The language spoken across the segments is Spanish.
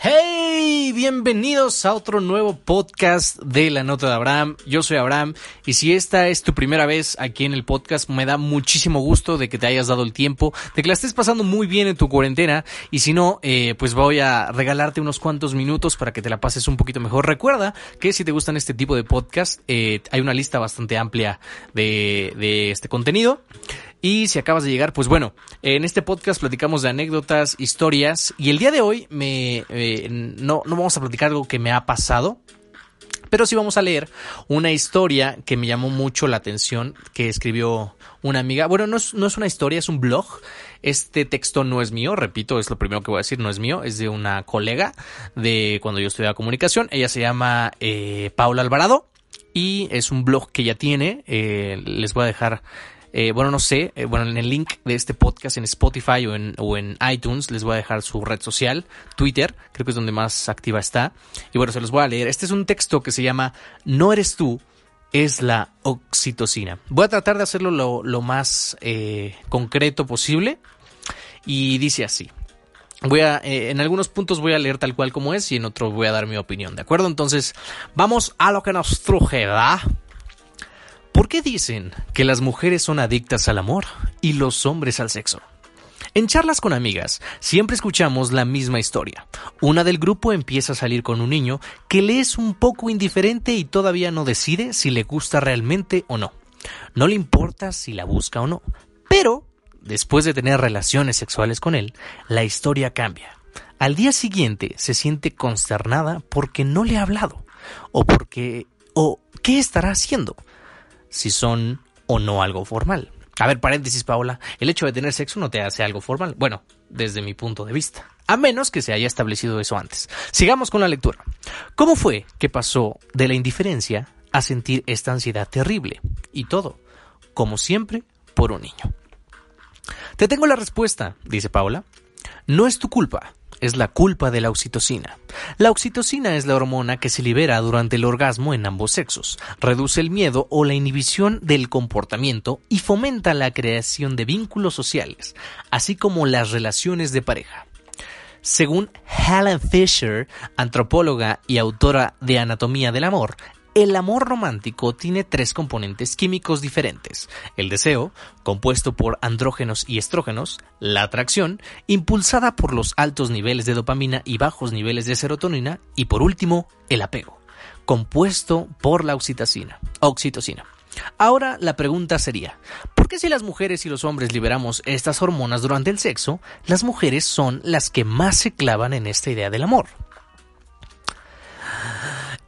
Hey, bienvenidos a otro nuevo podcast de La Nota de Abraham. Yo soy Abraham y si esta es tu primera vez aquí en el podcast, me da muchísimo gusto de que te hayas dado el tiempo, de que la estés pasando muy bien en tu cuarentena y si no, eh, pues voy a regalarte unos cuantos minutos para que te la pases un poquito mejor. Recuerda que si te gustan este tipo de podcast, eh, hay una lista bastante amplia de, de este contenido. Y si acabas de llegar, pues bueno, en este podcast platicamos de anécdotas, historias y el día de hoy me eh, no, no vamos a platicar algo que me ha pasado, pero sí vamos a leer una historia que me llamó mucho la atención que escribió una amiga. Bueno, no es, no es una historia, es un blog. Este texto no es mío, repito, es lo primero que voy a decir, no es mío, es de una colega de cuando yo estudiaba comunicación. Ella se llama eh, Paula Alvarado y es un blog que ella tiene. Eh, les voy a dejar eh, bueno, no sé, eh, bueno, en el link de este podcast en Spotify o en, iTunes les voy a dejar su red social, Twitter, creo que es donde más activa está. Y bueno, se los voy a leer. Este es un texto que se llama No eres tú, es la oxitocina. Voy a tratar de hacerlo lo, más eh, concreto posible. Y dice así. Voy a, en algunos puntos voy a leer tal cual como es y en otros voy a dar mi opinión, ¿de acuerdo? Entonces, vamos a lo que nos truje. ¿Por qué dicen que las mujeres son adictas al amor y los hombres al sexo? En charlas con amigas, siempre escuchamos la misma historia. Una del grupo empieza a salir con un niño que le es un poco indiferente y todavía no decide si le gusta realmente o no. No le importa si la busca o no. Pero, después de tener relaciones sexuales con él, la historia cambia. Al día siguiente se siente consternada porque no le ha hablado. O porque... o ¿qué estará haciendo? Si son o no algo formal. A ver, paréntesis, Paola, el hecho de tener sexo no te hace algo formal. Bueno, desde mi punto de vista. A menos que se haya establecido eso antes. Sigamos con la lectura. ¿Cómo fue que pasó de la indiferencia a sentir esta ansiedad terrible? Y todo, como siempre, por un niño. Te tengo la respuesta, dice Paola. No es tu culpa es la culpa de la oxitocina. La oxitocina es la hormona que se libera durante el orgasmo en ambos sexos, reduce el miedo o la inhibición del comportamiento y fomenta la creación de vínculos sociales, así como las relaciones de pareja. Según Helen Fisher, antropóloga y autora de Anatomía del Amor, el amor romántico tiene tres componentes químicos diferentes. El deseo, compuesto por andrógenos y estrógenos, la atracción, impulsada por los altos niveles de dopamina y bajos niveles de serotonina, y por último, el apego, compuesto por la oxitocina. Ahora la pregunta sería, ¿por qué si las mujeres y los hombres liberamos estas hormonas durante el sexo, las mujeres son las que más se clavan en esta idea del amor?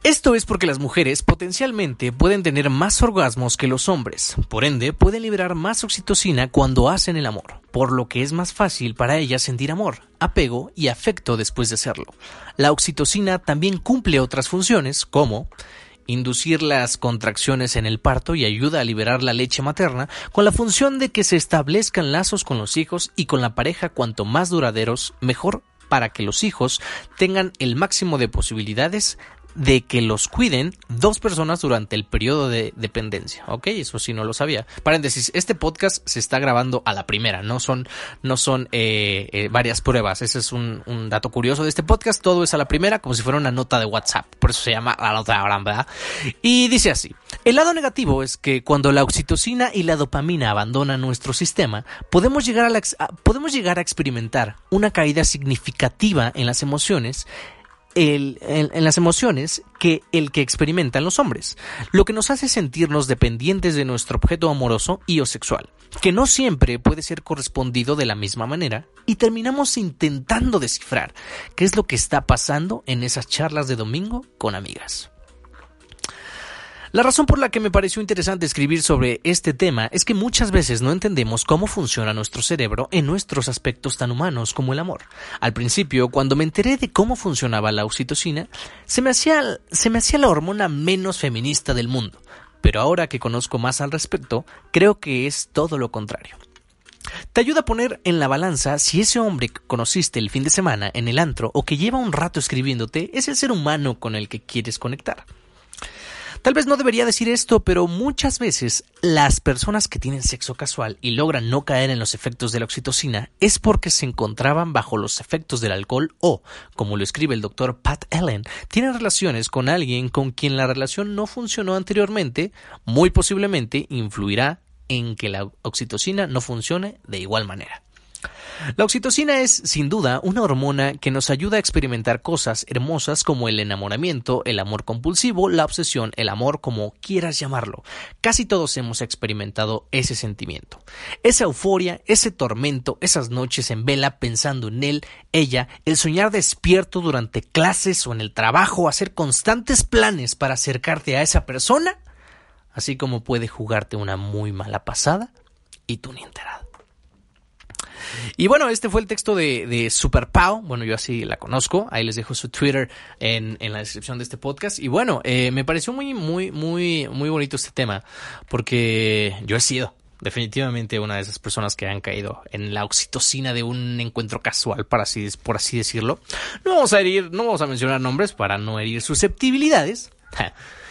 Esto es porque las mujeres potencialmente pueden tener más orgasmos que los hombres, por ende pueden liberar más oxitocina cuando hacen el amor, por lo que es más fácil para ellas sentir amor, apego y afecto después de hacerlo. La oxitocina también cumple otras funciones como inducir las contracciones en el parto y ayuda a liberar la leche materna con la función de que se establezcan lazos con los hijos y con la pareja cuanto más duraderos mejor para que los hijos tengan el máximo de posibilidades de que los cuiden dos personas durante el periodo de dependencia. Ok, eso sí no lo sabía. Paréntesis, este podcast se está grabando a la primera, no son, no son eh, eh, varias pruebas. Ese es un, dato curioso de este podcast. Todo es a la primera, como si fuera una nota de WhatsApp. Por eso se llama la nota de Abraham, ¿verdad? Y dice así. El lado negativo es que cuando la oxitocina y la dopamina abandonan nuestro sistema, podemos llegar a, podemos llegar a experimentar una caída significativa en las emociones en, las emociones que el que experimentan los hombres, lo que nos hace sentirnos dependientes de nuestro objeto amoroso y o sexual, que no siempre puede ser correspondido de la misma manera, y terminamos intentando descifrar qué es lo que está pasando en esas charlas de domingo con amigas. La razón por la que me pareció interesante escribir sobre este tema es que muchas veces no entendemos cómo funciona nuestro cerebro en nuestros aspectos tan humanos como el amor. Al principio, cuando me enteré de cómo funcionaba la oxitocina, se me hacía, se me hacía la hormona menos feminista del mundo. Pero ahora que conozco más al respecto, creo que es todo lo contrario. Te ayuda a poner en la balanza si ese hombre que conociste el fin de semana en el antro o que lleva un rato escribiéndote es el ser humano con el que quieres conectar. Tal vez no debería decir esto, pero muchas veces las personas que tienen sexo casual y logran no caer en los efectos de la oxitocina es porque se encontraban bajo los efectos del alcohol o, como lo escribe el doctor Pat Allen, tienen relaciones con alguien con quien la relación no funcionó anteriormente, muy posiblemente influirá en que la oxitocina no funcione de igual manera. La oxitocina es, sin duda, una hormona que nos ayuda a experimentar cosas hermosas como el enamoramiento, el amor compulsivo, la obsesión, el amor, como quieras llamarlo. Casi todos hemos experimentado ese sentimiento. Esa euforia, ese tormento, esas noches en vela pensando en él, ella, el soñar despierto durante clases o en el trabajo, hacer constantes planes para acercarte a esa persona, así como puede jugarte una muy mala pasada y tú ni enterado. Y bueno, este fue el texto de, de Super Pau. Bueno, yo así la conozco. Ahí les dejo su Twitter en, en la descripción de este podcast. Y bueno, eh, me pareció muy, muy, muy, muy bonito este tema. Porque yo he sido definitivamente una de esas personas que han caído en la oxitocina de un encuentro casual, para así, por así decirlo. No vamos a herir, no vamos a mencionar nombres para no herir susceptibilidades.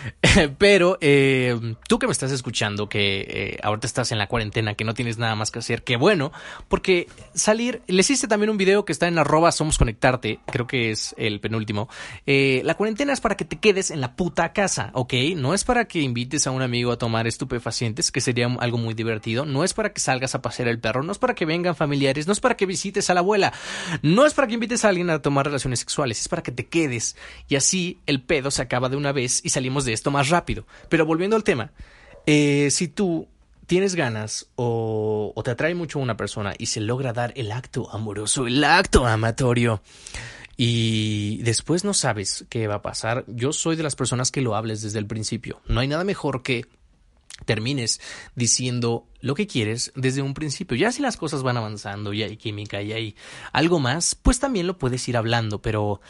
Pero eh, tú que me estás escuchando, que eh, ahorita estás en la cuarentena, que no tienes nada más que hacer, que bueno, porque salir, le hiciste también un video que está en arroba somos conectarte, creo que es el penúltimo. Eh, la cuarentena es para que te quedes en la puta casa, ¿ok? No es para que invites a un amigo a tomar estupefacientes, que sería algo muy divertido, no es para que salgas a pasear el perro, no es para que vengan familiares, no es para que visites a la abuela, no es para que invites a alguien a tomar relaciones sexuales, es para que te quedes y así el pedo se acaba de una vez y salimos de esto más rápido. Pero volviendo al tema, eh, si tú tienes ganas o, te atrae mucho una persona y se logra dar el acto amoroso, el acto amatorio, y después no sabes qué va a pasar, yo soy de las personas que lo hables desde el principio. No hay nada mejor que termines diciendo lo que quieres desde un principio. Ya si las cosas van avanzando y hay química y hay algo más, pues también lo puedes ir hablando, pero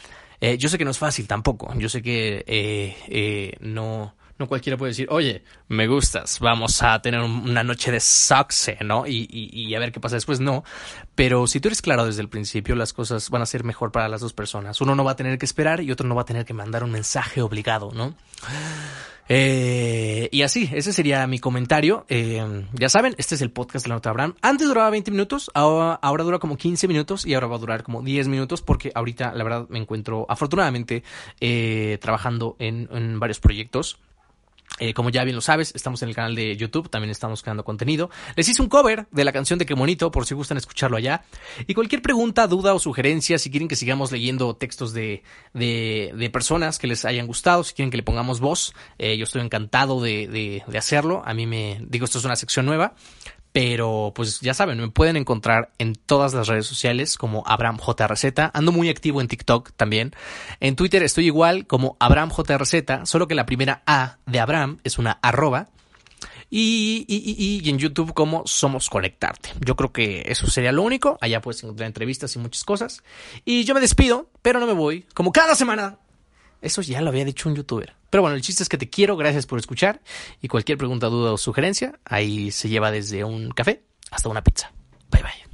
eh, yo sé que no es fácil tampoco. Yo sé que eh, eh, no, no cualquiera puede decir, oye, me gustas, vamos a tener una noche de saxe, ¿no? Y, y, a ver qué pasa después, no. Pero si tú eres claro desde el principio, las cosas van a ser mejor para las dos personas. Uno no va a tener que esperar y otro no va a tener que mandar un mensaje obligado, ¿no? Eh, y así, ese sería mi comentario. Eh, ya saben, este es el podcast de la nota Abraham. Antes duraba 20 minutos, ahora, dura como 15 minutos y ahora va a durar como 10 minutos porque ahorita, la verdad, me encuentro afortunadamente eh, trabajando en varios proyectos. Eh, como ya bien lo sabes, estamos en el canal de YouTube, también estamos creando contenido. Les hice un cover de la canción de Qué Bonito, por si gustan escucharlo allá. Y cualquier pregunta, duda o sugerencia, si quieren que sigamos leyendo textos de, de, personas que les hayan gustado, si quieren que le pongamos voz, eh, yo estoy encantado de, de, de hacerlo. A mí me digo, esto es una sección nueva, pero pues ya saben, me pueden encontrar en todas las redes sociales como Abraham Ando muy activo en TikTok también. En Twitter estoy igual como Abraham solo que la primera A de Abraham es una arroba. Y, y, y, en YouTube como Somos Conectarte. Yo creo que eso sería lo único. Allá puedes encontrar entrevistas y muchas cosas. Y yo me despido, pero no me voy. Como cada semana eso ya lo había dicho un youtuber. Pero bueno, el chiste es que te quiero, gracias por escuchar. Y cualquier pregunta, duda o sugerencia, ahí se lleva desde un café hasta una pizza. Bye bye.